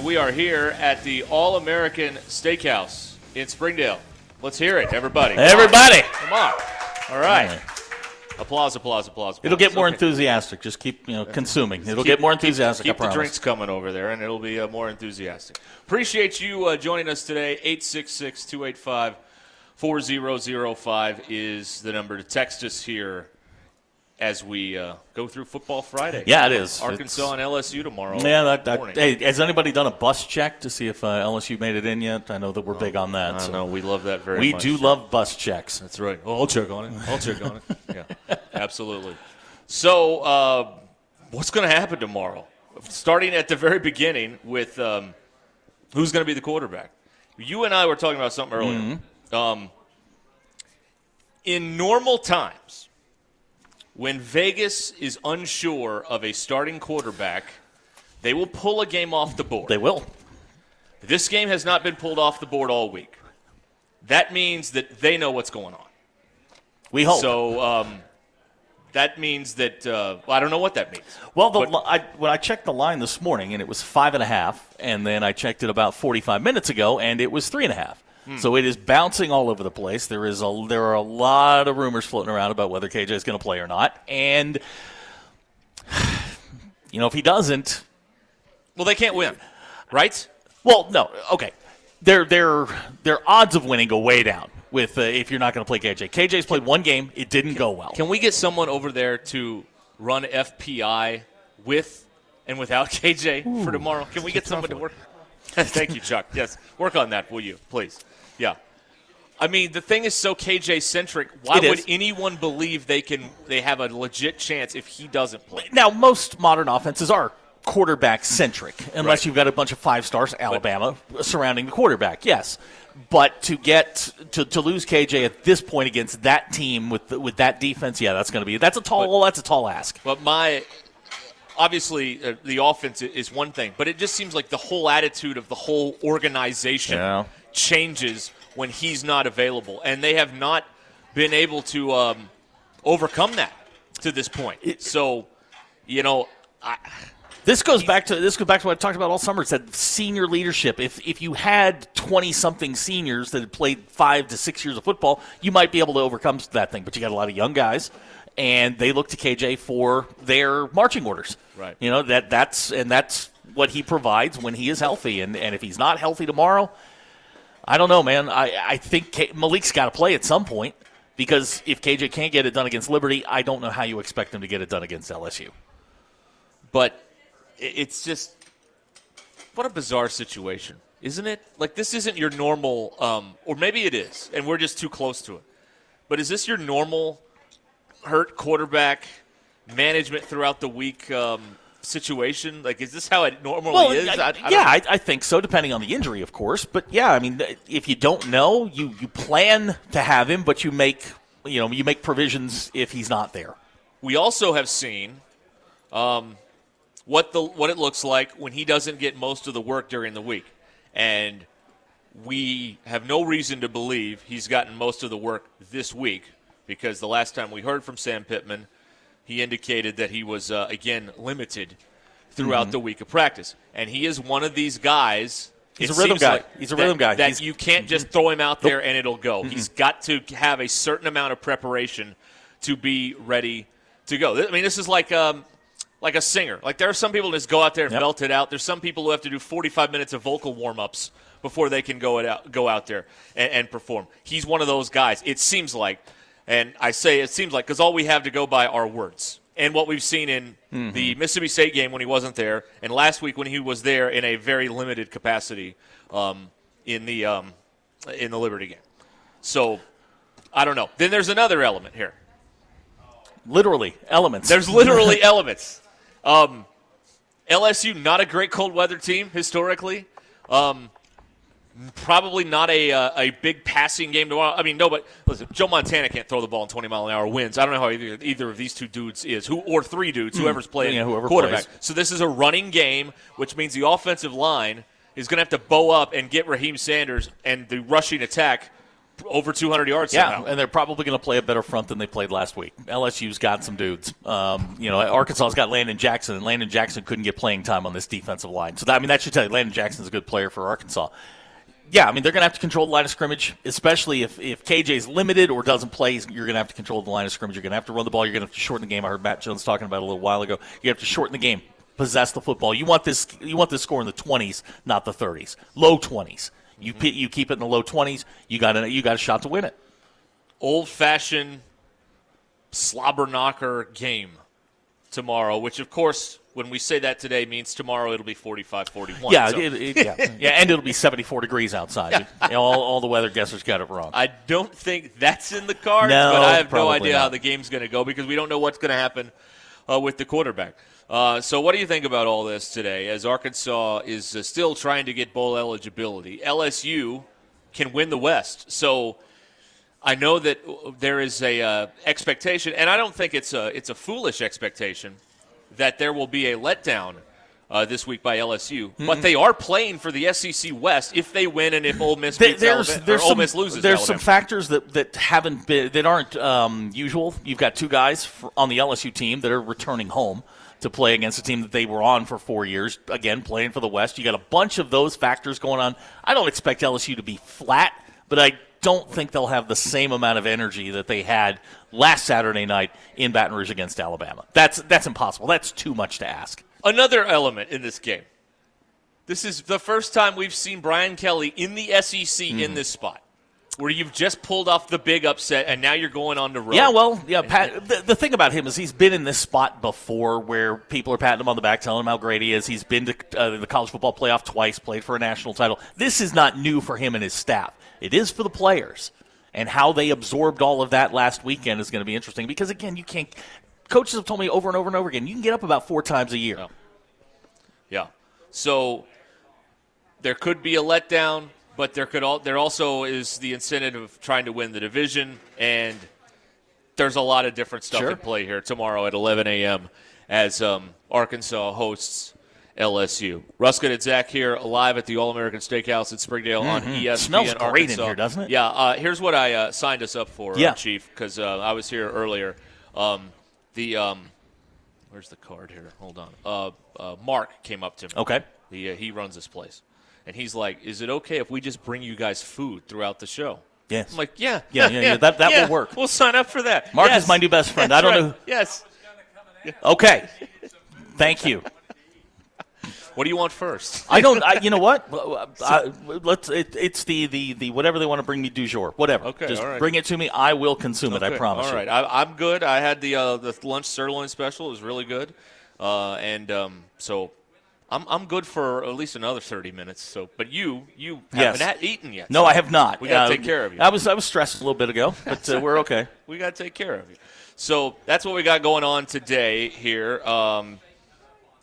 We are here at the All American Steakhouse in Springdale. Let's hear it, everybody. Come on. Everybody. Come on. All right. Applause, applause, applause. It'll get more Okay. enthusiastic. Just keep you know consuming. It'll Keep- get more enthusiastic. Keep, I the drinks coming over there, and it'll be uh, more enthusiastic. Appreciate you uh, joining us today. 866 285 4005 is the number to text us here as we uh, go through Football Friday. Yeah, it is. Arkansas It's- and LSU tomorrow. Yeah, that, that, hey, has anybody done a bus check to see if uh, LSU made it in yet? I know that we're big on that. I so. know. We love that very We much. do love bus checks. That's right. Oh, I'll check on it. I'll check on it. Yeah, absolutely. So, uh, what's going to happen tomorrow? Starting at the very beginning with um, who's going to be the quarterback. You and I were talking about something earlier. Um, in normal times, when Vegas is unsure of a starting quarterback, they will pull a game off the board. They will. This game has not been pulled off the board all week. That means that they know what's going on. We hope. So um, that means that uh, well, I don't know what that means. well, the, but- I, when I checked the line this morning, and it was five and a half, and then I checked it about 45 minutes ago, and it was three and a half. Hmm. So it is bouncing all over the place. There is a there are a lot of rumors floating around about whether KJ is going to play or not, and you know if he doesn't, Well, they can't win, right? Well, no, okay. Their their their odds of winning go way down with uh, if you're not going to play KJ. KJ's played one game; it didn't go well. Can we get someone over there to run FPI with and without KJ for tomorrow? Can we get someone to work? Thank you, Chuck. Yes, work on that, will you, please? Yeah. I mean, the thing is so KJ centric. Why It would is. anyone believe they can? They have a legit chance if he doesn't play. Now, most modern offenses are quarterback centric, unless Right. you've got a bunch of five stars, Alabama, surrounding the quarterback. Yes, but to get to, to lose KJ at this point against that team with with that defense, yeah, that's going to be that's a tall that's a tall ask. But my obviously uh, the offense is one thing, but it just seems like the whole attitude of the whole organization Yeah. Changes when he's not available, and they have not been able to um, overcome that to this point. so, you know, I, This goes back to this goes back to what I talked about all summer. It's that senior leadership. If if you had twenty something seniors that had played five to six years of football, you might be able to overcome that thing. But you got a lot of young guys, and they look to KJ for their marching orders. Right. You know that that's and that's what he provides when he is healthy. And and if he's not healthy tomorrow, I don't know, man. I I think K- Malik's got to play at some point because if KJ can't get it done against Liberty, I don't know how you expect him to get it done against LSU. but it's just what a bizarre situation, isn't it? Like this isn't your normal, um, or maybe it is, and we're just too close to it. But is this your normal hurt quarterback management throughout the week um, situation? Like, is this how it normally is? I- I- I yeah. I, I think so, depending on the injury, of course. But yeah, I mean, if you don't know, you, you plan to have him, but you make you know you make provisions if he's not there. we also have seen um, what the what it looks like when he doesn't get most of the work during the week, and we have no reason to believe he's gotten most of the work this week because the last time we heard from Sam Pittman, he indicated that he was uh, again limited throughout Mhm. the week of practice, and he is one of these guys. He's a rhythm guy. like, He's a that- rhythm guy. That He's- you can't just Mhm. throw him out there Nope. and it'll go. He's got to have a certain amount of preparation to be ready to go. I mean, this is like um, like a singer. Like there are some people that just go out there and Yep. belt it out. There's some people who have to do 45 minutes of vocal warm ups before they can go it out go out there and, and perform. He's one of those guys. It seems like, and I say it seems like because all we have to go by are words and what we've seen in Mm-hmm. the Mississippi State game when he wasn't there, and last week when he was there in a very limited capacity um, in the um, in the Liberty game. So I don't know. Then there's another element here. Literally elements. There's literally elements. Um, LSU not a great cold weather team historically. Um, probably not a uh, a big passing game tomorrow. I mean, no, but listen, Joe Montana can't throw the ball in 20 mile an hour winds. I don't know how either, either of these two dudes is, who or three dudes, whoever's playing Hmm. Yeah, whoever quarterback. plays. So this is a running game, which means the offensive line is going to have to bow up and get Raheim Sanders and the rushing attack over 200 yards. Yeah, somehow. and they're probably going to play a better front than they played last week. LSU's got some dudes. Um, you know, Arkansas's got Landon Jackson, and Landon Jackson couldn't get playing time on this defensive line. So that, I mean, that should tell you Landon Jackson's a good player for Arkansas. Yeah, I mean, they're going to have to control the line of scrimmage, especially if, if KJ's limited or doesn't play. You're going to have to control the line of scrimmage. You're going to have to run the ball. You're going to have to shorten the game. I heard Matt Jones talking about it a little while ago. You have to shorten the game, possess the football. You want this. You want this score in the 20s, not the 30s, low 20s. You mm-hmm. pi- you keep it in the low 20s. You got a, you got a shot to win it. old fashioned slobber knocker game tomorrow, which of course, when we say that today, means tomorrow it'll be 45 41. Yeah, it, it, yeah, yeah, and it'll be 74 degrees outside. All, all the weather guessers got it wrong. I don't think that's in the cards, No, but I have no idea how the game's going to go because we don't know what's going to happen uh, with the quarterback. Uh, so, what do you think about all this today as Arkansas is uh, still trying to get bowl eligibility? LSU can win the West. So, I know that there is a uh, expectation, and I don't think it's a it's a foolish expectation that there will be a letdown uh, this week by LSU. But they are playing for the SEC West if they win and if Ole Miss beats there's Alabama, there's or Ole some Miss loses. there's Alabama. some factors that, that haven't been that aren't um, usual. You've got two guys for, on the LSU team that are returning home to play against a team that they were on for four years. Again, playing for the West. You got a bunch of those factors going on. I don't expect LSU to be flat, but I don't think they'll have the same amount of energy that they had last Saturday night in Baton Rouge against Alabama. That's that's impossible. That's too much to ask. Another element in this game. This is the first time we've seen Brian Kelly in the SEC Mm-hmm. in this spot, where you've just pulled off the big upset and now you're going on the road. Yeah, well, yeah. Pat, the, the thing about him is he's been in this spot before, where people are patting him on the back, telling him how great he is. He's been to uh, the college football playoff twice, played for a national title. This is not new for him and his staff. It is for the players, and how they absorbed all of that last weekend is going to be interesting. Because again, you can't. Coaches have told me over and over and over again, you can get up about four times a year. Yeah. So there could be a letdown, but there could all, there also is the incentive of trying to win the division, and there's a lot of different stuff Sure. at play here tomorrow at 11 a.m. as um, Arkansas hosts LSU. Ruskin and Zach here live at the All American Steakhouse in Springdale on E ESPN. Smells great in here, doesn't it? Yeah. Uh, here's what I uh, signed us up for, uh, Yeah. Chief, because uh, I was here earlier. Um, the um, where's the card here? Hold on. Uh, uh, Mark came up to me. Okay. He, uh, he runs this place. And he's like, Is it okay if we just bring you guys food throughout the show? Yes. I'm like, Yeah. Yeah, yeah, yeah, that- that will work. We'll sign up for that. Mark Yes. is my new best friend. That's I don't right. know- Yes. Okay. Thank you. What do you want first? I don't. I, you know what? I, let's. It, it's the, the the whatever they want to bring me du jour. Whatever. Okay, Just right. bring it to me. I will consume it. I promise. All you. right. I, I'm good. I had the uh, the lunch sirloin special. It was really good. Uh, and um, so I'm, I'm good for at least another 30 minutes. So, But you you Yes. haven't eaten yet. No, so I have not. We got to Uh, take care of you. I was I was stressed a little bit ago, but uh, we're okay. we got to take care of you. So that's what we got going on today here. Um,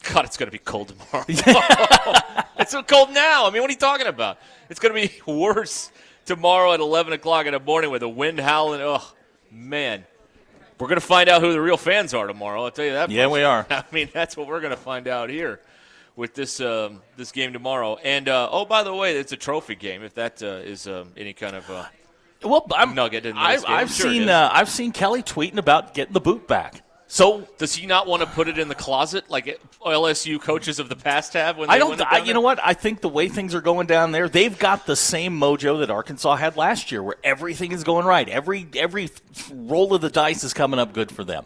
God, it's going to be cold tomorrow. it's so cold now. I mean, what are you talking about? It's going to be worse tomorrow at 11 o'clock in the morning with the wind howling. Oh, man. We're going to find out who the real fans are tomorrow. I'll tell you that. Yeah, much. we are. I mean, that's what we're going to find out here with this um, this game tomorrow. And uh, oh, by the way, it's a trophy game. If that uh, is um, any kind of uh, Well, I'm, Nugget in this I've, game. I've Sure seen uh, I've seen Kelly tweeting about getting the boot back. So Does he not want to put it in the closet like eh, LSU coaches of the past have when they I don't. I, you know what? I think the way things are going down there, they've got the same mojo that Arkansas had last year, where everything is going right. Every every roll of the dice is coming up good for them.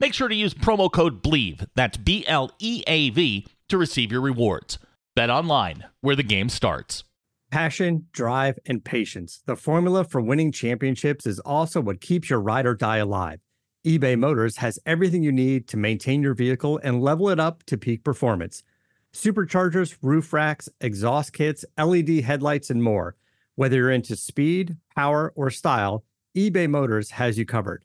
Make sure to use promo code BLEAV, that's B L E A V, to receive your rewards. Bet online, where the game starts. Passion, drive, and patience. The formula for winning championships is also what keeps your ride or die alive. eBay Motors has everything you need to maintain your vehicle and level it up to peak performance. Superchargers, roof racks, exhaust kits, LED headlights, and more. Whether you're into speed, power, or style, eBay Motors has you covered.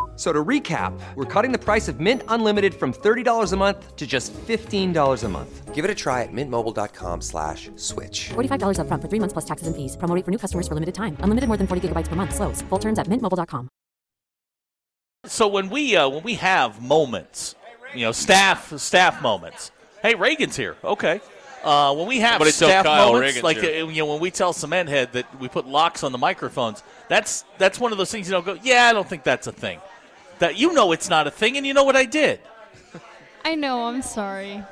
F- So to recap, we're cutting the price of Mint Unlimited from $30 a month to just $15 a month. Give it a try at mintmobile.com slash switch. $45 upfront for three months plus taxes and fees. Promo rate for new customers for limited time. Unlimited more than 40 gigabytes per month. Slows. Full terms at mintmobile.com. So when we uh, when we have moments, you know, staff staff moments. Hey, Reagan's here. Okay. Uh, when we have Somebody staff Kyle moments, Reagan's like here. uh, you know, when we tell Cement Head that we put locks on the microphones, that's that's one of those things you don't go. Yeah, I don't think that's a thing. That you know it's not a thing, and you know what I did. I know. I'm sorry.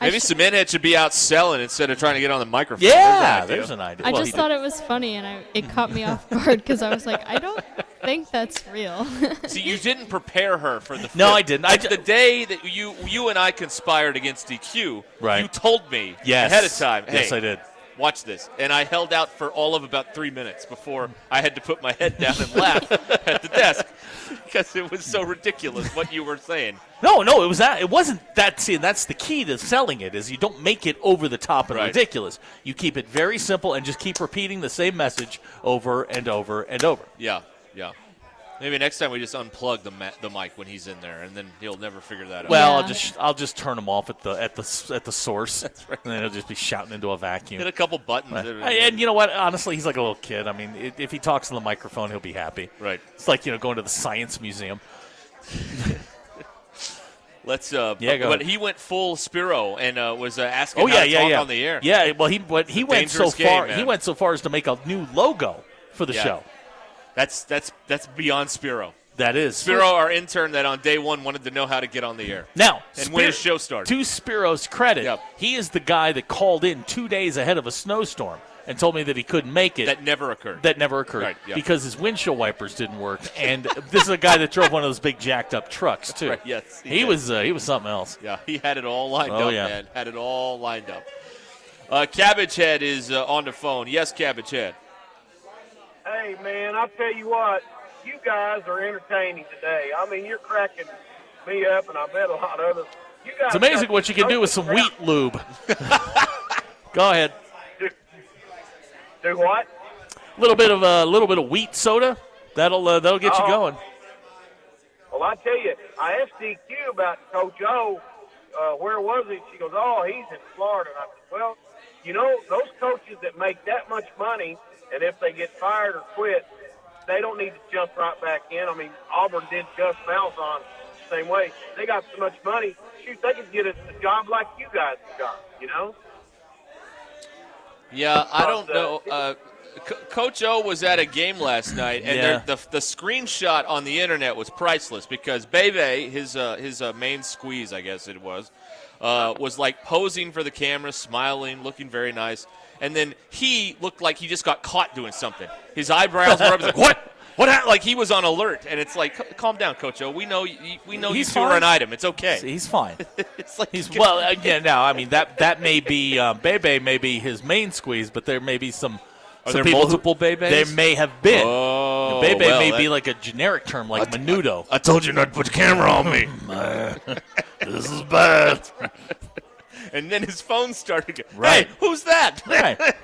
Maybe Cement Head should be out selling instead of trying to get on the microphone. Yeah, There's there's an an idea. idea. I Well, just thought did. it was funny, and I, it caught me off guard because I was like, I don't think that's real. See, you didn't prepare her for the. No. I didn't. I Like the day that you you and I conspired against DQ, Right. you told me Yes. ahead of time. Yes, I did. Watch this, and I held out for all of about three minutes before I had to put my head down and laugh at the desk because it was so ridiculous what you were saying. No, no, it was that. It wasn't that. See, that's the key to selling it is you don't make it over the top and Right. ridiculous. You keep it very simple and just keep repeating the same message over and over and over. Yeah, yeah. Maybe next time we just unplug the ma- the mic when he's in there, and then he'll never figure that out. Well, Yeah. I'll just I'll just turn them off at the at the at the source, right. and then he'll just be shouting into a vacuum. hit a couple buttons. Hey, and you know what? Honestly, he's like a little kid. I mean, i- if he talks to the microphone, he'll be happy. Right. It's like you know going to the science museum. Let's. Uh, Yeah, but, go but ahead. he went full Spiro and uh, was uh, asking Oh how yeah, to yeah, talk yeah. on the air. Yeah, well, he but he went so game, far. man. he went so far as to make a new logo for the Yeah. show. That's that's that's beyond Spiro. That is Spiro, our intern, that on day one wanted to know how to get on the air. Now, And when his show started. To Spiro's credit, Yep. he is the guy that called in two days ahead of a snowstorm and told me that he couldn't make it. That never occurred. That never occurred Right, yeah. because his windshield wipers didn't work, and this is a guy that drove one of those big jacked up trucks too. right, yes, he he, was uh, he was something else. Yeah, he had it all lined Oh, up, yeah. man. Had it all lined up. Uh, Cabbage Head is uh, on the phone. Yes, Cabbage Head. Hey, man, I'll tell you what, you guys are entertaining today. I mean, you're cracking me up, and I bet a lot of others. You guys It's amazing what you can do with some crap. wheat lube. Go ahead. Do, do what? A little bit of a little bit of wheat soda. That'll uh, that'll get you Oh. going. Well, I tell you, I asked DQ about Coach O. Uh, where was he? She goes, oh, he's in Florida. And I said, well, you know, those coaches that make that much money, and if they get fired or quit, they don't need to jump right back in. I mean, Auburn did Gus Malzahn the same way. They got so much money. Shoot, they could get a, a job like you guys have got. You know. Yeah, I don't know. Uh, C- Coach O was at a game last night, and Yeah. the the screenshot on the internet was priceless because Bebe, his uh, his uh, main squeeze, I guess it was, uh, was like posing for the camera, smiling, looking very nice, and then he looked like he just got caught doing something. His eyebrows were up. He's like, "What? What?" hap-" Like he was on alert, and it's like, "C- "Calm down, Coach O. We know you, we know He's you two are fine. an item. It's okay." He's fine. it's like He's well again now. I mean that that may be um, Bebe may be his main squeeze, but there may be some. Are some there people who- multiple Bebes? There may have been. Oh, Bebe well, may that- be like a generic term, like menudo. I told you not to put the camera on me. this is bad. and then his phone started. Going, Right. Hey, who's that? Right.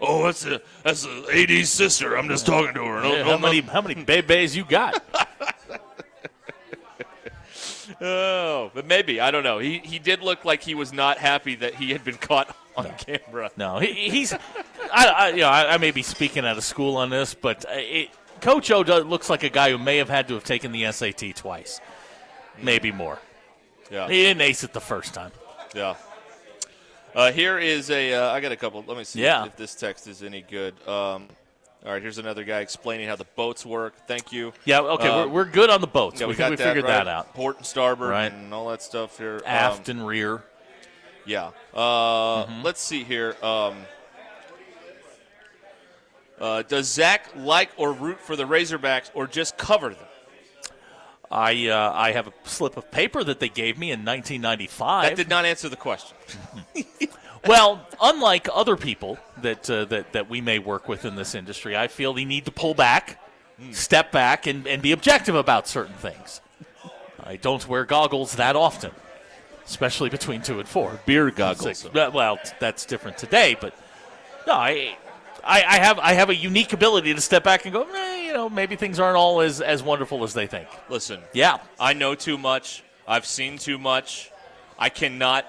oh, that's a that's a AD's sister. I'm just talking to her. No, Yeah, no, how no- many how many Bebes you got? Oh, but maybe I don't know. He he did look like he was not happy that he had been caught on camera. No, he, he's. I, I, you know, I, I may be speaking out of school on this, but uh, it, Coach O does, looks like a guy who may have had to have taken the SAT twice, maybe more. Yeah. He didn't ace it the first time. Yeah. Uh, here is a. Uh, I got a couple. Let me see Yeah. if this text is any good. Um, all right, here's another guy explaining how the boats work. Thank you. Yeah, okay, Um, we're, we're good on the boats. Yeah, we we, got we that, figured right. that out. Port and starboard Right. and all that stuff here. Aft Um, and rear. Yeah. Uh, Mm-hmm. Let's see here. Um, uh, does Zach like or root for the Razorbacks or just cover them? I uh, I have a slip of paper that they gave me in 1995. That did not answer the question. well, unlike other people that, uh, that that we may work with in this industry, I feel they need to pull back, step back, and, and be objective about certain things. I don't wear goggles that often, especially between two and four. Beer goggles. Six. Well, that's different today, but no, I, I, I have I have a unique ability to step back and go, eh, you know, maybe things aren't all as as wonderful as they think. Listen. Yeah. I know too much. I've seen too much. I cannot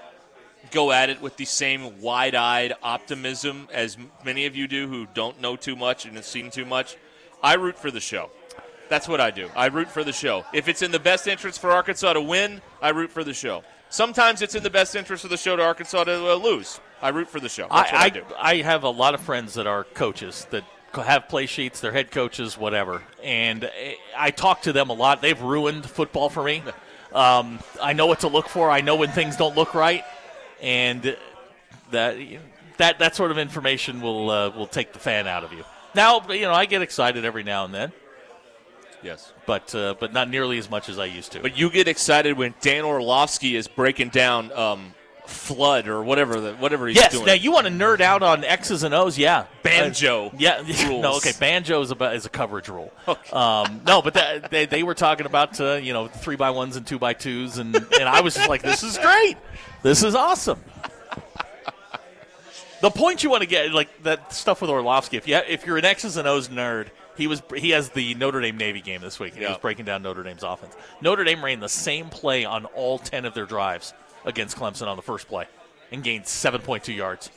go at it with the same wide-eyed optimism as many of you do who don't know too much and have seen too much. I root for the show. That's what I do. I root for the show. If it's in the best interest for Arkansas to win, I root for the show. Sometimes it's in the best interest of the show to Arkansas to uh, lose. I root for the show. That's what I, I, do. I, have a lot of friends that are coaches that have play sheets, they're head coaches, whatever. And eh, I talk to them a lot. They've ruined football for me. Um, I know what to look for. I know when things don't look right, and that that that sort of information will uh, will take the fan out of you. Now, you know, I get excited every now and then, Yes. but uh, but not nearly as much as I used to. But you get excited when Dan Orlovsky is breaking down um, flood or whatever the, whatever he's yes. doing. Now you want to nerd out on X's and O's? Yeah. Banjo Uh, yeah. rules. no. Okay. Banjo is about is a coverage rule. Um, no, but that, they they were talking about uh, you know three by ones and two by twos, and and I was just like, this is great. This is awesome. The point you want to get, like that stuff with Orlovsky. If you if you're an X's and O's nerd, he was he has the Notre Dame Navy game this week, and he was breaking down Notre Dame's offense. Notre Dame ran the same play on all ten of their drives against Clemson on the first play, and gained seven point two yards.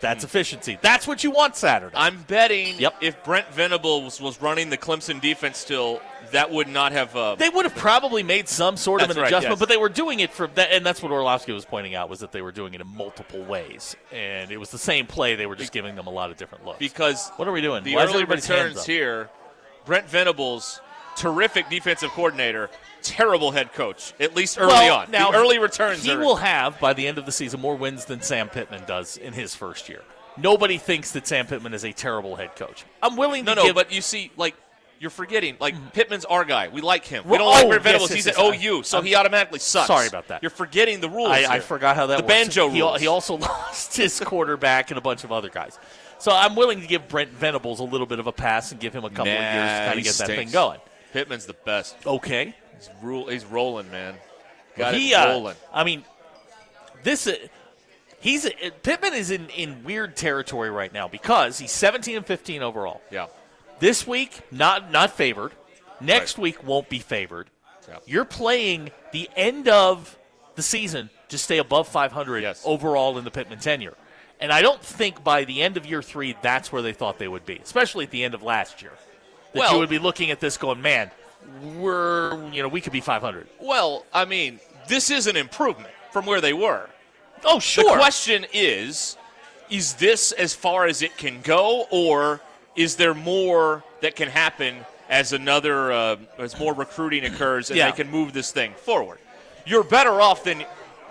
That's efficiency. That's what you want Saturday. I'm betting Yep. if Brent Venables was running the Clemson defense still, that would not have. Uh, They would have probably made some sort of an right, adjustment, yes. but they were doing it for that, and that's what Orlovsky was pointing out was that they were doing it in multiple ways, and it was the same play. They were just giving them a lot of different looks. because what are we doing? the Why early returns here, Brent Venables, terrific defensive coordinator, terrible head coach. At least early well, on, Now the early returns. He are, will have by the end of the season more wins than Sam Pittman does in his first year. Nobody thinks that Sam Pittman is a terrible head coach. I'm willing No, to no, give. but you see, like. You're forgetting, like mm. Pittman's our guy. We like him. We don't like oh, Brent Venables. yes, He's yes, at. OU, so I'm he automatically sucks. sorry about that. You're forgetting the rules. I, I forgot how that the works. banjo he, rules. He also lost his quarterback and a bunch of other guys. So I'm willing to give Brent Venables a little bit of a pass and give him a couple of years to kind of get that thing going. Pittman's the best. Okay. He's, rule, he's rolling, man. Got he, it uh, rolling. I mean, this uh, he's uh, Pittman is in, in weird territory right now because he's 17 and 15 overall. Yeah. This week, not not favored. Next week won't be favored. Yeah. You're playing the end of the season to stay above 500 yes. overall in the Pittman tenure. And I don't think by the end of year three, that's where they thought they would be, especially at the end of last year. That Well- you would be looking at this going, man, we're, you know, we could be 500. Well, I mean, this is an improvement from where they were. Oh, sure. The question is is this as far as it can go, or is there more that can happen as another, uh, as more recruiting occurs and Yeah. they can move this thing forward? You're better off than.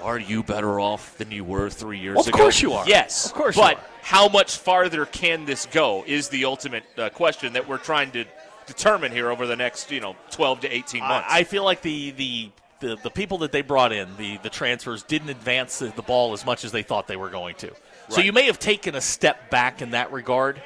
Are you better off than you were three years Of ago? Of course you are. Yes. Of course you But are. How much farther can this go is the ultimate uh, question that we're trying to determine here over the next, you know, 12 to 18 months. I, I feel like the, the the the people that they brought in, the the transfers, didn't advance the, the ball as much as they thought they were going to. So you may have taken a step back in that regard.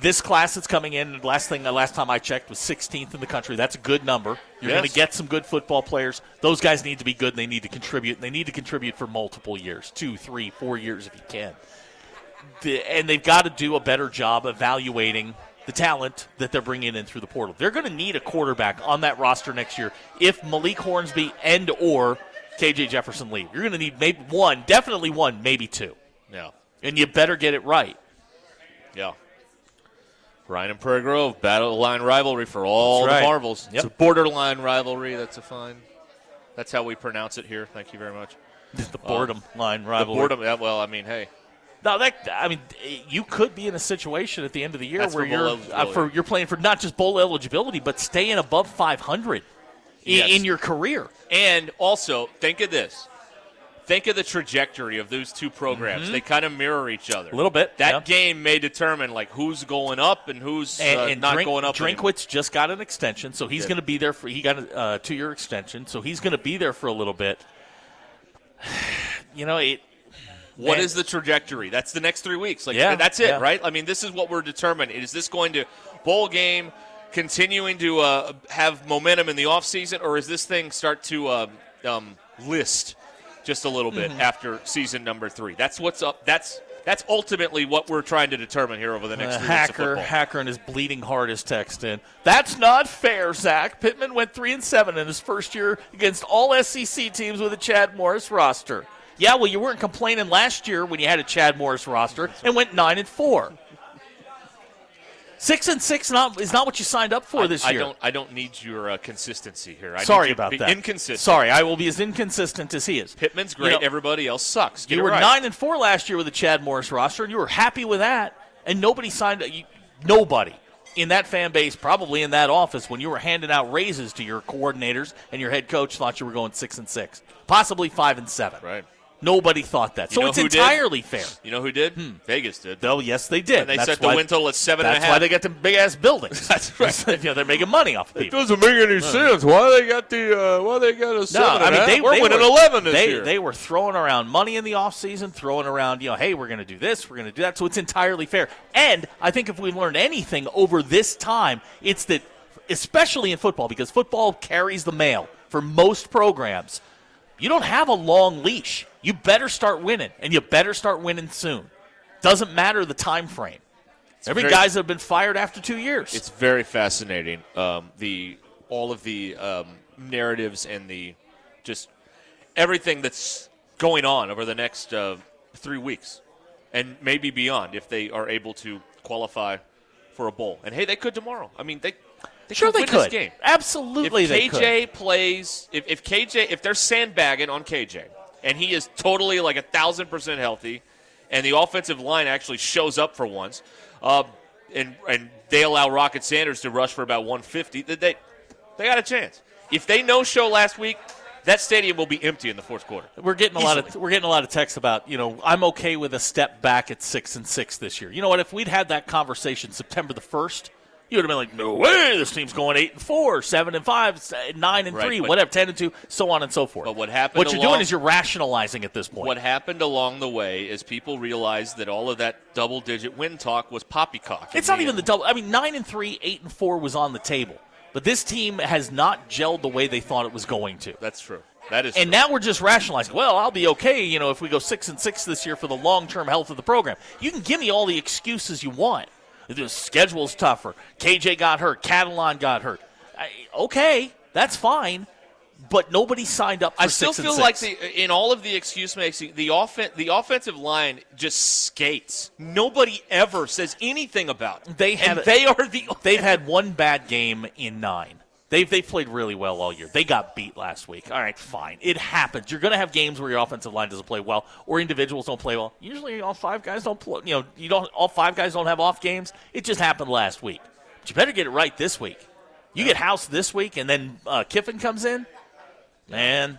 This class that's coming in, the last thing, the last time I checked was 16th in the country. That's a good number. You're Yes. going to get some good football players. Those guys need to be good. and They need to contribute. and They need to contribute for multiple years, two, three, four years if you can. The, and they've got to do a better job evaluating the talent that they're bringing in through the portal. They're going to need a quarterback on that roster next year if Malik Hornsby and or KJ Jefferson leave. You're going to need maybe one, definitely one, maybe two. yeah. And you better get it right. Yeah. Ryan and Prairie Grove, battle line rivalry for all the right. marbles. Yep. It's a borderline rivalry. That's a fine. That's how we pronounce it here. Thank you very much. The boredom uh, line rivalry. The boredom. Yeah, well, I mean, hey, No, that I mean, you could be in a situation at the end of the year That's where you're uh, for you're playing for not just bowl eligibility, but staying above 500 in, Yes. in your career. and also think of this. Think of the trajectory of those two programs. They kind of mirror each other Mm-hmm. A little bit, That yeah. game may determine like who's going up and who's And, uh, and not Drink- going up. Drinkwitz just got an extension, so he's going to be there for. He got a uh, two-year extension, so he's going to be there for a little bit. You know, it. What man, is the trajectory? That's the next three weeks. Like Yeah, that's it, yeah. right? I mean, this is what we're determining. Is this going to bowl game continuing to uh, have momentum in the offseason, or is this thing start to um, um, list just a little bit Mm-hmm. after season number three? That's what's up. That's that's ultimately what we're trying to determine here over the next Uh, three weeks hacker, hacker, and his bleeding heart is text in. That's not fair, Zach. Pittman went three and seven in his first year against all SEC teams with a Chad Morris roster. Yeah, well, you weren't complaining last year when you had a Chad Morris roster and went nine and four. Six and six not, is not what you signed up for I, this I year. don't. I don't need your uh, consistency here. I Sorry you about be that. Inconsistent. Sorry, I will be as inconsistent as he is. Pittman's You great. know, Everybody else sucks. Get you were right. nine and four last year with the Chad Morris roster, and you were happy with that. And nobody signed. You, nobody in that fan base, probably in that office, when you were handing out raises to your coordinators and your head coach, thought you were going six and six, possibly five and seven. Right. Nobody thought that. You so it's who did? entirely fair. You know who did? Vegas did. Oh, yes, they did. And they That's set the why- win total at seven and a half. That's why they got the big ass buildings. That's right. you know, they're making money off of people. doesn't make any sense. Why they got the? Uh, why they got a No, I mean they, We're they winning were, eleven this they, year. They were throwing around money in the offseason, throwing around, you know, hey, we're going to do this, we're going to do that. So it's entirely fair. And I think if we learned anything over this time, it's that, especially in football, because football carries the mail for most programs, you don't have a long leash. You better start winning, and you better start winning soon. Doesn't matter the time frame. Have been very- guys that have been fired after two years. It's very fascinating. Um, the all of the um, narratives and the just everything that's going on over the next uh, three weeks, and maybe beyond if they are able to qualify for a bowl. And hey, they could tomorrow. I mean, they, they sure could they could. this game. Absolutely, if KJ plays, if, if KJ, if they're sandbagging on KJ, and he is totally like a thousand percent healthy, and the offensive line actually shows up for once, uh, and and they allow Rocket Sanders to rush for about 150, then they they got a chance. If they no show last week, that stadium will be empty in the fourth quarter. We're getting a lot of Easily. we're getting a lot of texts about you know I'm okay with a step back at six and six this year. You know what? If we'd had that conversation September the first, you would have been like, no way, this team's going eight and four, seven and five, nine and Right, three, whatever, ten and two, so on and so forth. But what happened What you're along- doing is you're rationalizing at this point. What happened along the way is people realized that all of that double-digit win talk was poppycock. It's not even the double. I mean, nine and three, eight and four was on the table, but this team has not gelled the way they thought it was going to. That's true. That is And true. now we're just rationalizing. Well, I'll be okay, you know, if we go six and six this year for the long-term health of the program. You can give me all the excuses you want. The schedule's tougher. KJ got hurt. Catalon got hurt. I, okay, that's fine. but nobody signed up. For I still and feel like the, in all of the excuse making, the offen- the offensive line just skates. Nobody ever says anything about it. They and had they are the they've had one bad game in nine. They've they've played really well all year. They got beat last week. All right, fine. It happens. You're going to have games where your offensive line doesn't play well, or individuals don't play well. Usually, all five guys don't play. You know, you don't. All five guys don't have off games. It just happened last week. But you better get it right this week. You get House this week, and then uh, Kiffin comes in. Man,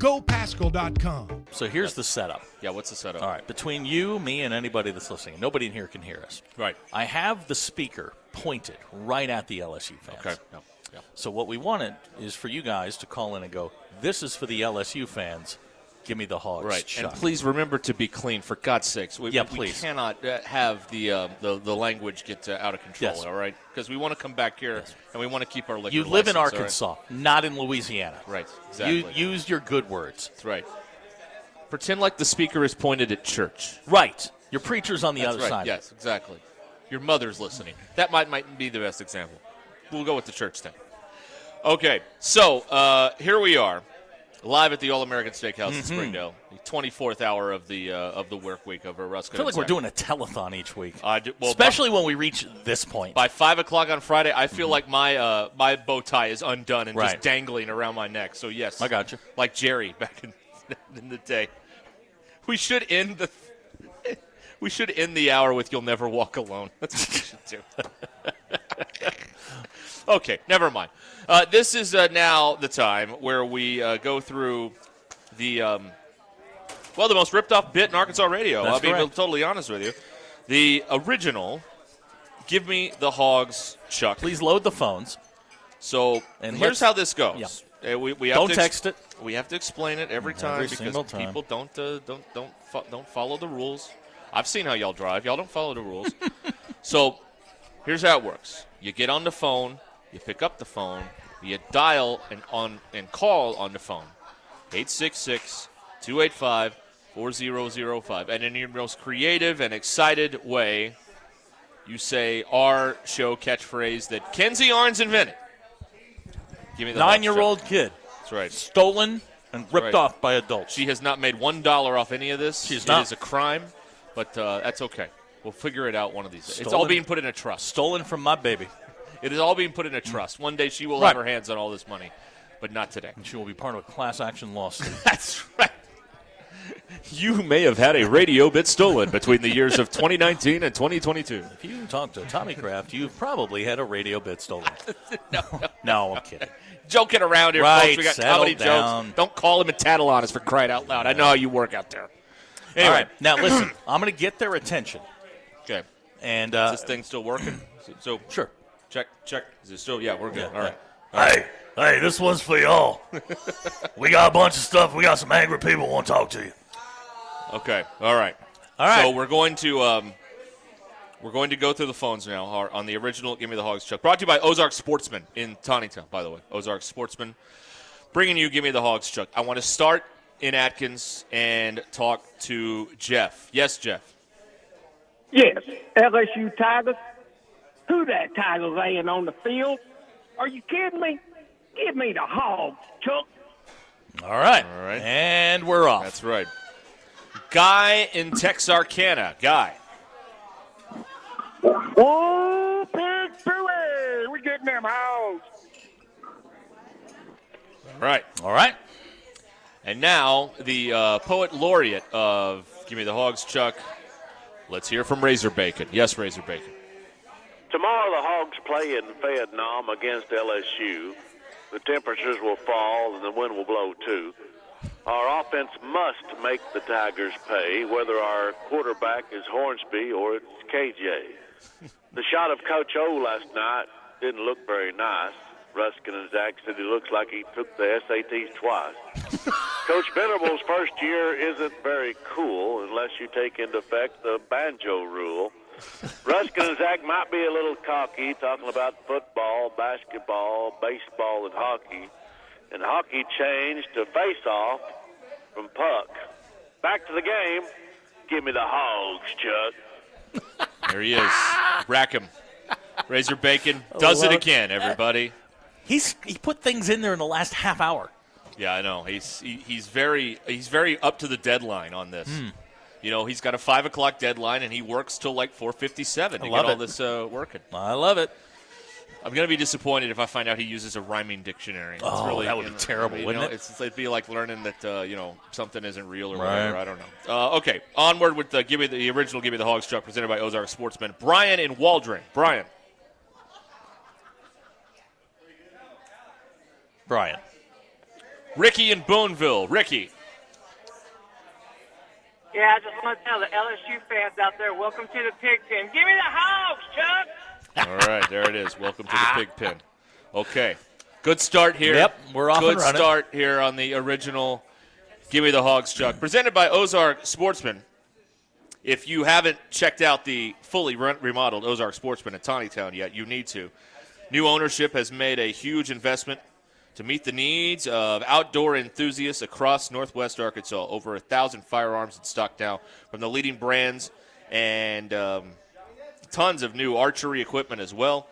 GoPaschal.com. so here's the setup. Yeah, what's the setup? All right, between you, me, and anybody that's listening, nobody in here can hear us. Right. I have the speaker pointed right at the LSU fans. Okay. Yeah. Yeah. So what we wanted is for you guys to call in and go, "This is for the LSU fans. Give me the hogs." Right, Chuck." and please remember to be clean for God's sakes. We, Yeah, we please. cannot uh, have the, uh, the the language get uh, out of control. Yes. All right, because we want to come back here and we want to keep our liquor. You live in license, right? Arkansas, not in Louisiana. Right. Exactly. You use your good words. That's right. Pretend like the speaker is pointed at church. Right. Your preacher's on the That's other right. side. Yes, exactly. Your mother's listening. That might might be the best example. We'll go with the church thing. Okay, so uh, here we are, live at the All American Steakhouse in Mhm. Springdale, the 24th hour of the uh, of the work week of Ruskin. I feel like we're doing a telethon each week. I do, well, Especially when we reach this point. by five o'clock on Friday, I feel like my uh, my bow tie is undone and Right. just dangling around my neck. So yes, I got you. Like Jerry back in, in the day. We should end the we should end the hour with "You'll Never Walk Alone." That's what we should do. Okay, never mind. Uh, this is uh, now the time where we uh, go through the um, well, the most ripped off bit in Arkansas radio. That's I'll be correct. totally honest with you. The original Give me the hogs, Chuck. Please load the phones. So And here's how this goes. Uh, we, we have Don't to ex- text it. We have to explain it every time Every because time. people don't uh, don't don't fo- don't follow the rules. I've seen how y'all drive. Y'all don't follow the rules. so here's how it works. You get on the phone. You pick up the phone. You dial and on and call on the phone. 866-285-4005. And in your most creative and excited way, you say our show catchphrase that Kenzie Arns invented. Give me the Nine year old kid. That's right. Stolen and ripped right. off by adults. She has not made one dollar off any of this. She's It not. is a crime, but uh, that's okay. We'll figure it out one of these days. It's all Stolen- being put in a trust. Stolen from my baby. It is all being put in a trust. One day she will Right. have her hands on all this money, but not today. And she will be part of a class action lawsuit. That's right. You may have had a radio bit stolen between the years of 2019 and 2022. If you talk to Tommy Craft, you've probably had a radio bit stolen. no, No, I'm kidding. Joking around here, Right, folks. We got settle comedy down. jokes. Don't call him and tattle on us for crying out loud. I know how you work out there. Anyway. All right, now listen. I'm going to get their attention. Okay. And uh, Is this thing still working? So, so sure. Check, check. Is it still? Yeah, we're good. Yeah, all right. Hey, hey, this one's for y'all. we got a bunch of stuff. We got some angry people want to talk to you. Okay. All right. All right. So we're going to um, we're going to go through the phones now Har- on the original Give Me the Hogs Chuck. Brought to you by Ozark Sportsman in Tontitown, by the way. Ozark Sportsman, bringing you Give Me the Hogs Chuck. I want to start in Atkins and talk to Jeff. Yes, Jeff. Yes, LSU Tigers. Who that tiger laying on the field. Are you kidding me? Give me the hogs, Chuck. All right. All right. And we're off. That's right. Guy in Texarkana. Guy. Oh, pig Philly! We getting them hogs. All right. All right. And now the uh, poet laureate of Give Me the Hogs, Chuck. Let's hear from Razor Bacon. Yes, Razor Bacon. Tomorrow the Hogs play in Vietnam against LSU. The temperatures will fall and the wind will blow too. Our offense must make the Tigers pay, whether our quarterback is Hornsby or it's KJ. The shot of Coach O last night didn't look very nice. Ruskin and Zach said he looks like he took the SATs twice. Coach Venables' first year isn't very cool unless you take into effect the banjo rule. Ruskin and Zach might be a little cocky talking about football, basketball, baseball, and hockey. And hockey changed to face off from puck. Back to the game. Give me the hogs, Chuck. There he is. Rack him. Razor Bacon does it again, everybody. He's he put things in there in the last half hour. Yeah, I know. He's he, he's very he's very up to the deadline on this. Hmm. You know, he's got a five o'clock deadline, and he works till like four fifty-seven to I get all it. this uh, working. I love it. I'm gonna be disappointed if I find out he uses a rhyming dictionary. It's Oh, really, that would you be know, terrible, you wouldn't it? It's, it'd be like learning that uh, you know something isn't real or Right. whatever. I don't know. Uh, okay, onward with the give me the, the original give me the hogs truck presented by Ozark Sportsman. Brian in Waldron. Brian. Brian. Ricky in Boonville. Ricky. Yeah, I just want to tell the LSU fans out there, welcome to the pig pen. Give me the hogs, Chuck. All right, there it is. Welcome to the ah. pig pen. Okay, good start here. Yep, we're off Good and running. start here on the original. Give me the hogs, Chuck. Presented by Ozark Sportsman. If you haven't checked out the fully re- remodeled Ozark Sportsman at Tontitown yet, you need to. New ownership has made a huge investment to meet the needs of outdoor enthusiasts across Northwest Arkansas. Over a thousand firearms in stock now from the leading brands and um, tons of new archery equipment as well.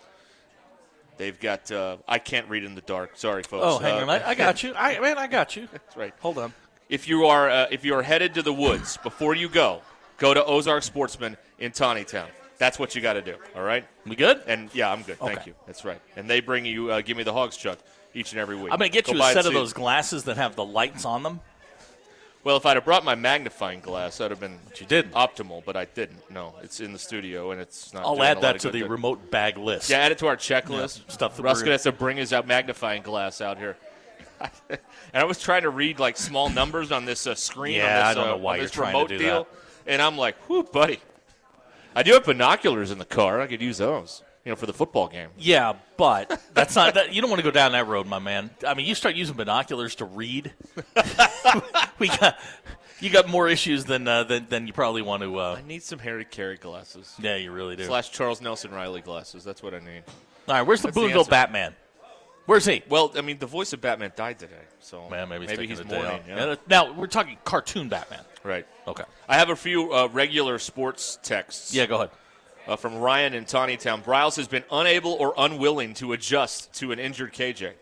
They've got. Uh, I can't read in the dark. Sorry, folks. Oh, hang Uh, on. I, I got you. I man, I got you. That's right. Hold on. If you are uh, if you are headed to the woods before you go, go to Ozark Sportsman in Tontitown. That's what you got to do. All right. We good? And yeah, I'm good. Thank you. That's right. And they bring you uh, give me the hogs chuck each and every week. I'm going to get Go you a set of those glasses that have the lights on them. Well, if I'd have brought my magnifying glass, that'd have been you did optimal, but I didn't. No, it's in the studio and it's not. I'll add that to the remote bag list. Yeah, add it to our checklist. Yeah, stuff that Ruskin we're- has to bring his uh, magnifying glass out here. and I was trying to read like small numbers on this uh, screen. Yeah, on this, I don't uh, know why you're trying to remote do deal, and I'm like, "Whoo, buddy!" I do have binoculars in the car. I could use those, you know, for the football game. Yeah, but that's not that. You don't want to go down that road, my man. I mean, you start using binoculars to read. we got you got more issues than uh, than than you probably want to. Uh, I need some Harry Caray glasses. Yeah, you really do. Slash Charles Nelson Reilly glasses. That's what I need. All right, where's the That's Boonville answer. Batman? Where's he? Well, I mean, the voice of Batman died today, so Man, maybe he's, taking he's a day mourning. off. Yeah. Yeah, Now we're talking cartoon Batman. Right. Okay. I have a few uh, regular sports texts. Yeah, go ahead. Uh, from Ryan in Tontitown. Briles has been unable or unwilling to adjust to an injured KJ.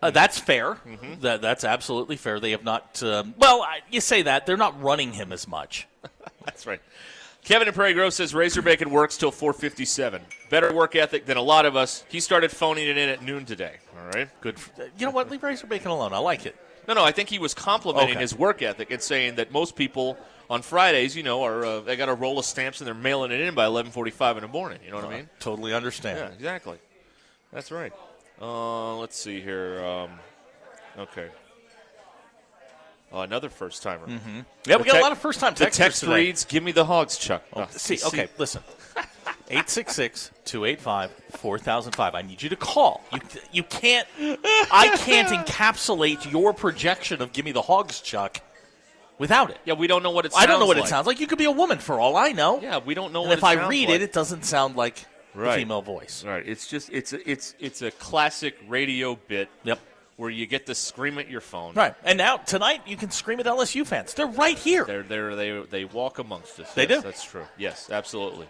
Uh, that's fair. Mm-hmm. That that's absolutely fair. They have not. Um, well, I, you say that they're not running him as much. That's right. Kevin in Prairie Grove says Razor Bacon works till 4:57. Better work ethic than a lot of us. He started phoning it in at noon today. All right. Good. You know what? Leave Razor Bacon alone. I like it. No, no. I think he was complimenting Okay. his work ethic and saying that most people on Fridays, you know, are uh, they got a roll of stamps and they're mailing it in by 11:45 in the morning. You know what I mean? Totally understand. Yeah, exactly. That's right. Uh, let's see here. Um, okay. Oh, another first timer. Mhm. Yeah, we got a lot of first-time texters. The text today. reads, "Give me the hogs, Chuck." Oh, Oh, see, you okay, listen. 866-285-4005. I need you to call. You you can't I can't encapsulate your projection of Give Me the Hogs, Chuck, without it. Yeah, we don't know what it I don't know what like. it sounds like. You could be a woman for all I know. Yeah, we don't know And what if it I sounds read like. it, it doesn't sound like Right. the female voice. Right. It's just it's a, it's it's a classic radio bit. Yep. Where you get to scream at your phone. Right. And now tonight you can scream at LSU fans. They're right here. They're, they're, they they walk amongst us. They Yes, do. That's true. Yes, absolutely.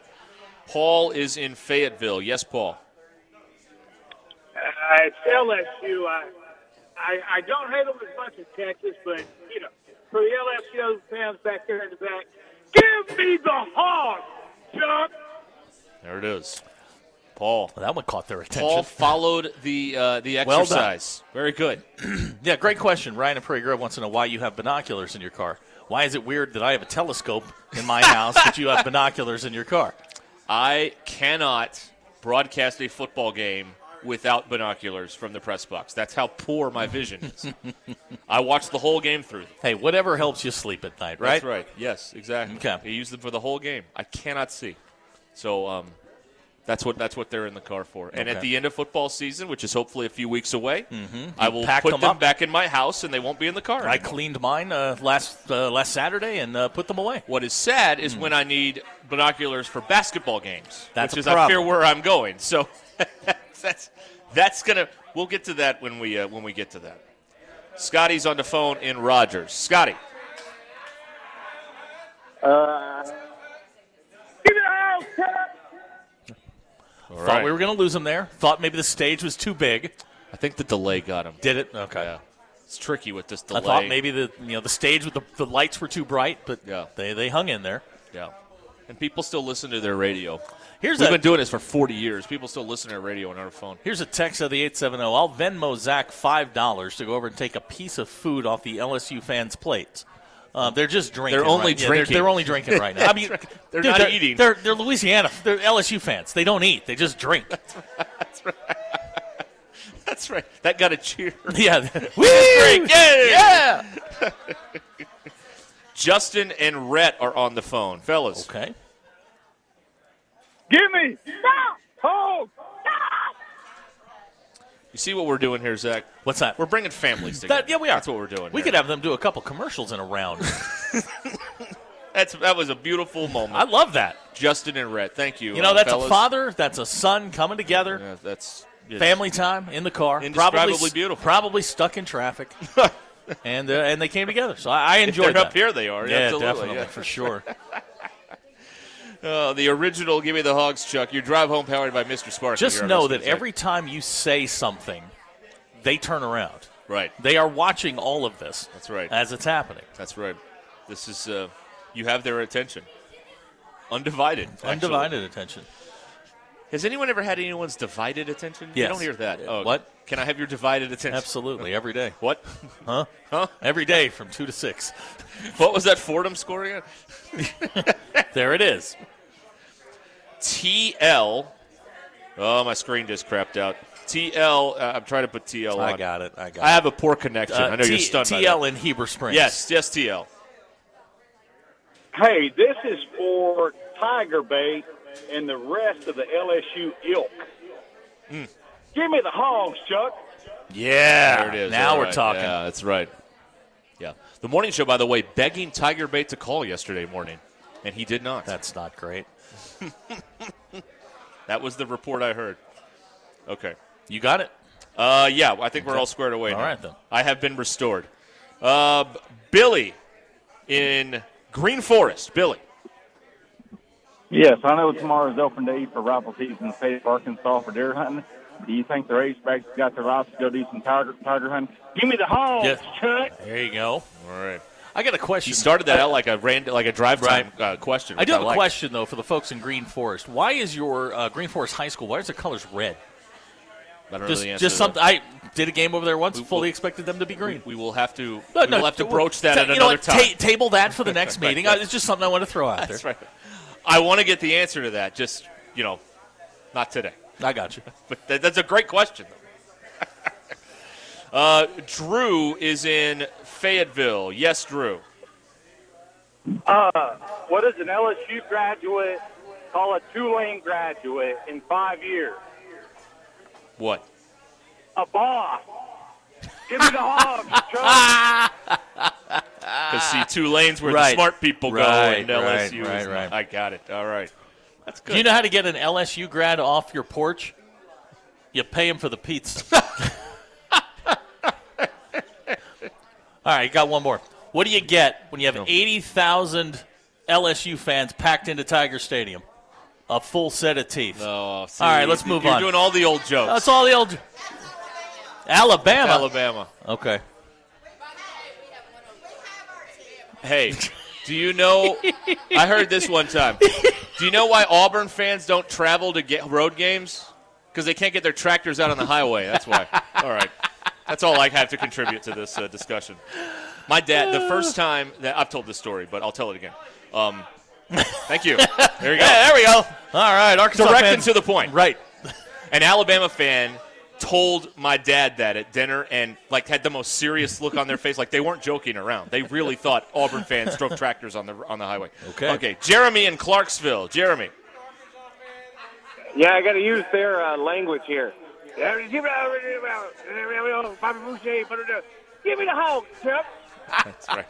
Paul is in Fayetteville. Yes, Paul. Uh, it's LSU. I, I I don't hate them as much as Texas, but you know, for the LSU fans back there in the back, give me the hog, Chuck. There it is. Paul. that one caught their attention. Paul followed the uh, the Well done. exercise. Very good. yeah, great question. Ryan and Prairie Grove wants to know why you have binoculars in your car. Why is it weird that I have a telescope in my house, but you have binoculars in your car? I cannot broadcast a football game without binoculars from the press box. That's how poor my vision is. I watch the whole game through. Hey, whatever helps you sleep at night, right? That's right. Yes, exactly. Okay. He used them for the whole game. I cannot see. So um, that's what that's what they're in the car for. And at the end of football season, which is hopefully a few weeks away, Mhm. I will pack put them them, back in my house, and they won't be in the car. I anymore. cleaned mine uh, last uh, last Saturday and uh, put them away. What is sad is when I need binoculars for basketball games, That's which a is I fear where I'm going. So that's that's gonna. We'll get to that when we uh, when we get to that. Scotty's on the phone in Rogers. Scotty, Uh, give the hog, All Thought right. we were going to lose him there. Thought maybe the stage was too big. I think the delay got him. Did it? Okay. It's tricky with this delay. I thought maybe the you know the stage with the, the lights were too bright, but Yeah. they they hung in there. Yeah. And people still listen to their radio. Here's We've a- been doing this for 40 years. People still listen to their radio on our phone. Here's a text of the 870. I'll Venmo Zach $5 to go over and take a piece of food off the LSU fans' plates. Uh, they're just drinking. They're only right? Yeah, drinking. they're, they're only drinking right now. I mean, They're dude, not eating. They're, they're Louisiana. They're LSU fans. They don't eat. They just drink. That's right. That's right. That got a cheer. yeah. Woo! Drink. Yeah! Justin and Rhett are on the phone. Fellas. Okay. Give me the hog. You see what we're doing here, Zach? What's that? We're bringing families together. That, yeah, we are. That's what we're doing. We here. could have them do a couple commercials in a round. That's that was a beautiful moment. I love that. Justin and Rhett. Thank you. You know, uh, that's fellas. a father, that's a son coming together. Yeah, that's it's Family time in the car. Indescribably probably, beautiful. Probably stuck in traffic. and uh, and they came together. So I, I If enjoyed they're that. up here, they are. Yeah, Absolutely, definitely, yeah. for sure. Uh, the original "Give Me the Hogs," Chuck. Your drive home powered by Mr. Sparky. Just know that every time you say something, they turn around. Right. They are watching all of this. That's right. As it's happening. That's right. This is uh, you have their attention, undivided. actually. Undivided attention. Has anyone ever had anyone's divided attention? You don't hear that. Oh, what? Can I have your divided attention? Absolutely, every day. What? Huh? Huh? Every day from 2 to 6. What was that Fordham score again? there it is. TL. Oh, my screen just crapped out. TL. Uh, I'm trying to put TL on. I got it. I got it. I have a poor connection. Uh, I know you're stunned. TL that. in Heber Springs. Yes, yes, TL. Hey, this is for Tiger Bait and the rest of the LSU ilk. Mm. Give me the hogs, Chuck. Yeah. There it is. Now All we're right. talking. Yeah, that's right. Yeah. The morning show, by the way, begging Tiger Bait to call yesterday morning, and he did not. That's not great. that was the report I heard. Okay. You got it? Uh, yeah, I think we're all squared away All now. right, then. I have been restored. Uh, Billy in Green Forest. Billy. Yes, I know tomorrow's open day for rifle season in the state of Arkansas for deer hunting. Do you think the Razorbacks got the rights to go do some tiger, tiger hunting? Give me the hogs, Yes. Chuck. There you go. All right. I got a question. You started that out like a rand- like a drive time uh, question. I do have a like. question though for the folks in Green Forest. Why is your uh, Green Forest High School? Why is the colors red? I don't know just the answer just something. I did a game over there once. fully expected them to be green. We will have to. No, we no, will have to broach that ta- at know another what, time. ta- table that for the next meeting. right. It's just something I want to throw out That's there. right. I want to get the answer to that. Just you know, not today. I got you. But that, that's a great question. uh, Drew is in Fayetteville. Yes, Drew. Uh, what does an LSU graduate call a Tulane graduate in five years? What? A boss. Give me the hogs, Chuck. Because see, Tulane's where Right. the smart people go, Right, and LSU right, is right, not. right. I got it. All right. That's good. Do you know how to get an LSU grad off your porch? You pay him for the pizza. All right, got one more. What do you get when you have 80,000 LSU fans packed into Tiger Stadium? A full set of teeth. Oh, see, all right, let's move on. you're doing all the old jokes. That's all the old. Alabama. Alabama. Okay. Hey, do you know? I heard this one time. Do you know why Auburn fans don't travel to get road games? Because they can't get their tractors out on the highway. That's why. All right. That's all I have to contribute to this uh, discussion. My dad, the first time that I've told this story, but I'll tell it again. Um, thank you. There you go. Yeah, there we go. All right, Arkansas Direct fan- and to the point. Right. An Alabama fan told my dad that at dinner and like had the most serious look on their face like they weren't joking around they really thought auburn fans drove tractors on the on the highway Okay. okay jeremy in clarksville jeremy Yeah, I got to use their uh, language here. Give me the hog, Chuck. that's right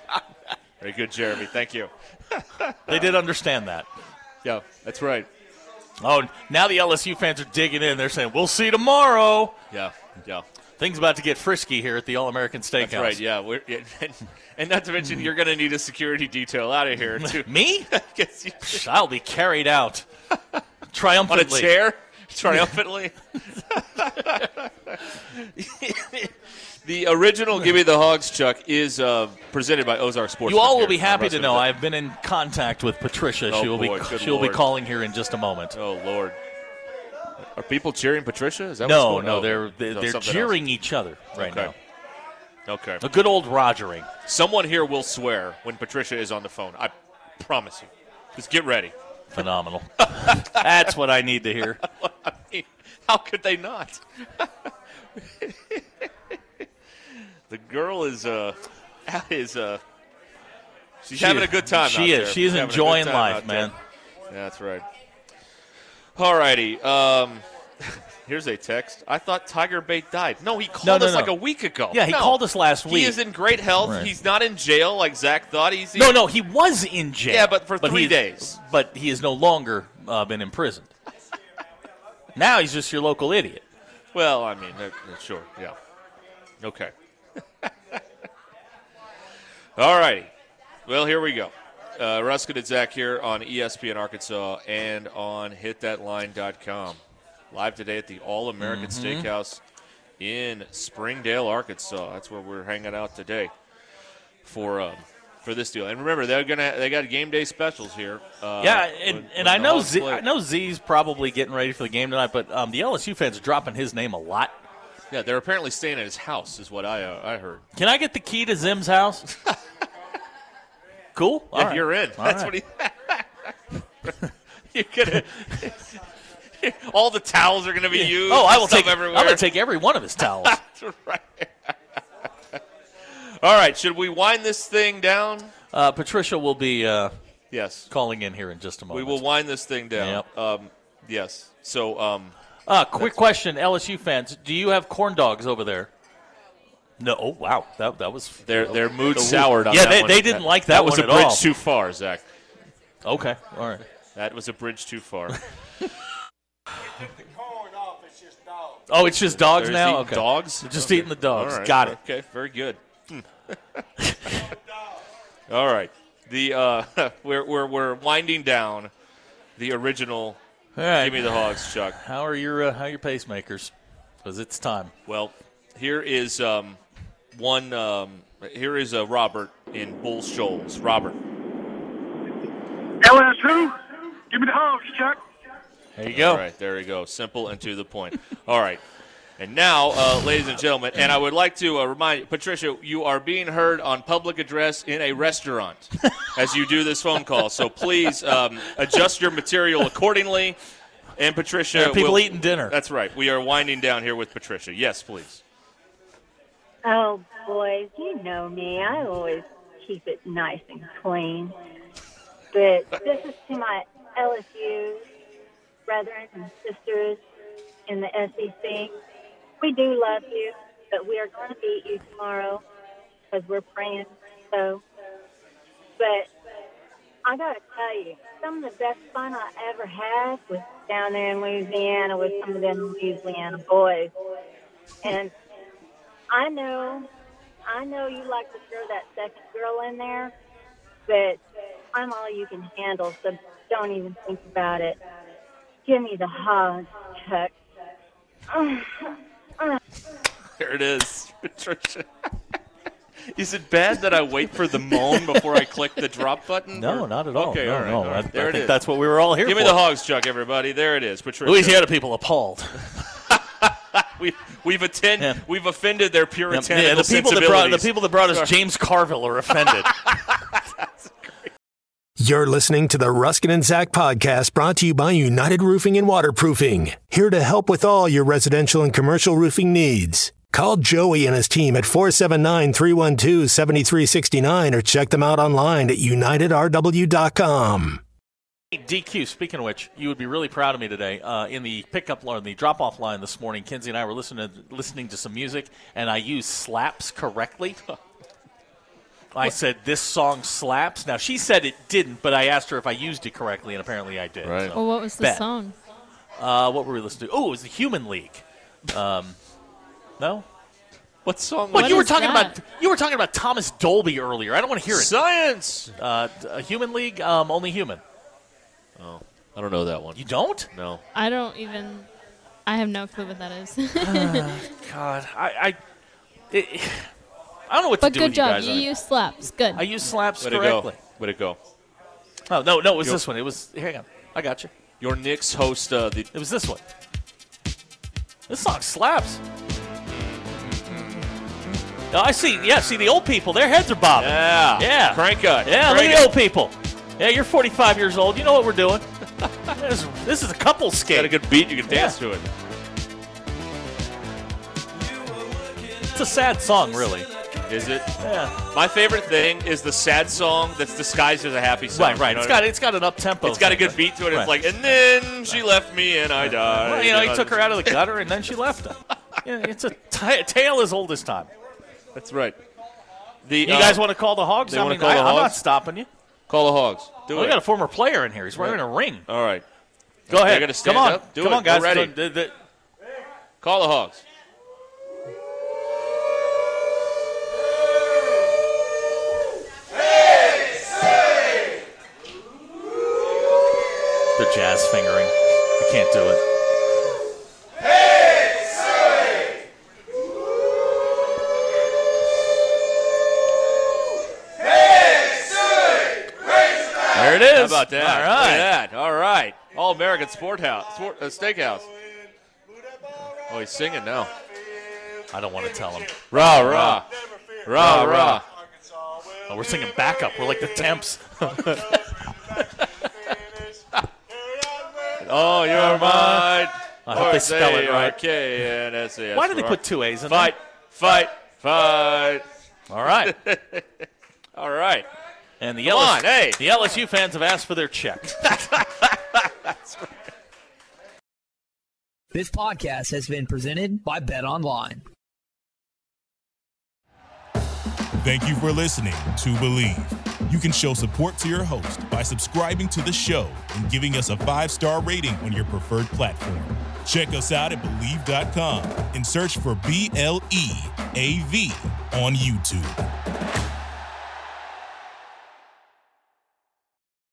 very good jeremy thank you They did understand that. yeah that's right Oh, now the LSU fans are digging in. They're saying, "We'll see tomorrow." yeah yeah Things about to get frisky here at the All American Steakhouse. that's right yeah We're, and, and not to mention you're going to need a security detail out of here too Me? Yes, you- I'll be carried out on a triumphantly. chair triumphantly the original give me the hogs chuck is uh, presented by ozark sports You all will be happy to know I've been in contact with Patricia. Oh, she will boy, be she will be calling here in just a moment. Oh Lord, are people cheering Patricia? Is that no, what's going no, on? they're they're, No, they're something jeering each other right okay. now. Okay. A good old Rogering. Someone here will swear when Patricia is on the phone. I promise you. Just get ready. Phenomenal. That's what I need to hear. I mean, how could they not? the girl is uh is uh she's She having is- a good time. she out is. there. She is Having enjoying life, man. Yeah, that's right. All righty. Um, here's a text. I thought Tiger Bait died. No, he called No, no, us no. like a week ago. Yeah, he No. called us last week. He week. is in great health. Right. He's not in jail like Zach thought. He's in No, no, he was in jail. Yeah, but for three he- days. But he has no longer uh, been imprisoned. now he's just your local idiot. Well, I mean, uh, uh, sure, yeah. Okay. All righty. Well, here we go. Uh, Ruskin and Zach here on ESPN Arkansas and on hitthatline.com. Live today at the All American Mhm. Steakhouse in Springdale, Arkansas. That's where we're hanging out today for um, for this deal. And remember, they're gonna they got game day specials here. Uh, yeah, and, when- and when I know Z, play. I know Z's probably getting ready for the game tonight, but um, the LSU fans are dropping his name a lot. Yeah, they're apparently staying at his house, is what I uh, I heard. Can I get the key to Zim's house? cool. Yeah, you're in. All That's right. what he. you're gonna. all the towels are gonna be used. Oh, I will take. everywhere. I'm going to take every one of his towels. That's right. all right, should we wind this thing down? Uh, Patricia will be uh, yes calling in here in just a moment. We will wind this thing down. Yep. Um, yes. So. Um, Uh, quick question, LSU fans: Do you have corn dogs over there? No. Oh, wow. That that was their their mood Ooh. soured on Yeah, that they, one. they didn't like that, That was a bridge all. too far, Zach. Okay. All right. That was a bridge too far. Oh, it's just dogs They're now. Okay. Dogs. They're just Okay. eating the dogs. All right. Got it. Okay. Very good. Hmm. All right. The uh, we're, we're we're winding down the original. All right. Give me the hogs, Chuck. How are your uh, how are your pacemakers? Because it's time. Well, here is um, one. Um, here is uh, Robert in Bull Shoals. Robert. LSU, give me the hogs, Chuck. There you go. All right, there we go. Simple and to the point. All right. And now, uh, ladies and gentlemen, and I would like to uh, remind you, Patricia, you are being heard on public address in a restaurant as you do this phone call. So please um, adjust your material accordingly. And Patricia, There are people will- eating dinner. That's right. We are winding down here with Patricia. Yes, please. Oh, boys, you know me. I always keep it nice and clean. But this is to my LSU brethren and sisters in the SEC. We do love you, but we are going to beat you tomorrow because we're praying so. But I got to tell you, some of the best fun I ever had was down there in Louisiana with some of them Louisiana boys. And I know, I know you like to throw that second girl in there, but I'm all you can handle, so don't even think about it. Give me the hogs, Chuck. There it is, Patricia. Is it bad that I wait for the moan before I click the drop button? No, or- not at all. Okay, No, all right. no, all I- right. I it think is. that's what we were all here for. Give me the hogs, Chuck, everybody. There it is, Patricia. Louisiana people appalled. we've we've attend, we've offended their puritanical Yeah, the people that brought the people that brought us James Carville are offended. You're listening to the Ruskin and Zach podcast brought to you by United Roofing and Waterproofing, here to help with all your residential and commercial roofing needs. Call Joey and his team at 479 312 7369 or check them out online at unitedrw.com. DQ, speaking of which, you would be really proud of me today. Uh, in the pickup line, the drop off line this morning, Kinsey and I were listening to, listening to some music, and I used slaps correctly. I said, This song slaps. Now, she said it didn't, but I asked her if I used it correctly, and apparently I did. Right. so Well, what was the bet. song? Uh, what were we listening to? Oh, it was the Human League. Um, no? What song? Well, What you were is talking that? about you were talking about Thomas Dolby earlier. I don't want to hear it. Science. Uh, a Human League, um, only human. Oh, I don't know that one. You don't? No. I don't even. I have no clue what that is. God, I, I, it, I don't know what but to do But good with job. you guys. You I- use slaps. Good. I use slaps Way to correctly. go. Way to go. Oh no, no, it was Yo- this one. It was. Hang on, I got you. Your Knicks host uh, the. It was this one. This song slaps. No, I see. Yeah, see the old people. Their heads are bobbing. Yeah. Yeah. Crank it. Yeah, look at the old people. Yeah, you're 45 years old. You know what we're doing. this, this is a couple skate. Got a good beat. You can dance to it. It's a sad song, really. Is it? Yeah. My favorite thing is the sad song that's disguised as a happy song. Right, right. You know It's I got it's got an up tempo. It's got a good beat to it. It's like, and then she left me and I died. Well, you know, he took her out of the gutter and then she left him. Yeah, it's a t- tale as old as time. That's right. The, You uh, guys want to call the Hogs? I mean, I? I'm not stopping you. Call the Hogs. Do Well, it. we got a former player in here. He's wearing a ring. All right. Go ahead. They're gonna stand Come on. up. Do Come it. on, guys. We're ready. The- the- Call the Hogs. The jazz fingering. I can't do it. There it is. How about that? All Look right. at that. All right. All American Sport House, sport, uh, Steakhouse. Oh, he's singing now. I don't want to tell him. Rah, rah. Rah, rah. Oh, we're singing backup. We're like the temps. Oh, you're mine. I hope they spell it right. R-K-N-S-A-S. Why did they put two A's in there? Fight, fight, fight. All right. All right. And the Come LSU, on, hey. the LSU fans have asked for their check. This podcast has been presented by Bet Online. Thank you for listening to Bleav. You can show support to your host by subscribing to the show and giving us a five star rating on your preferred platform. Check us out at Bleav.com and search for B L E A V on YouTube.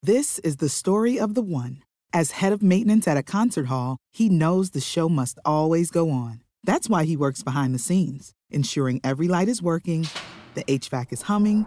This is the story of the one. As head of maintenance at a concert hall, he knows the show must always go on. That's why he works behind the scenes, ensuring every light is working, the HVAC is humming,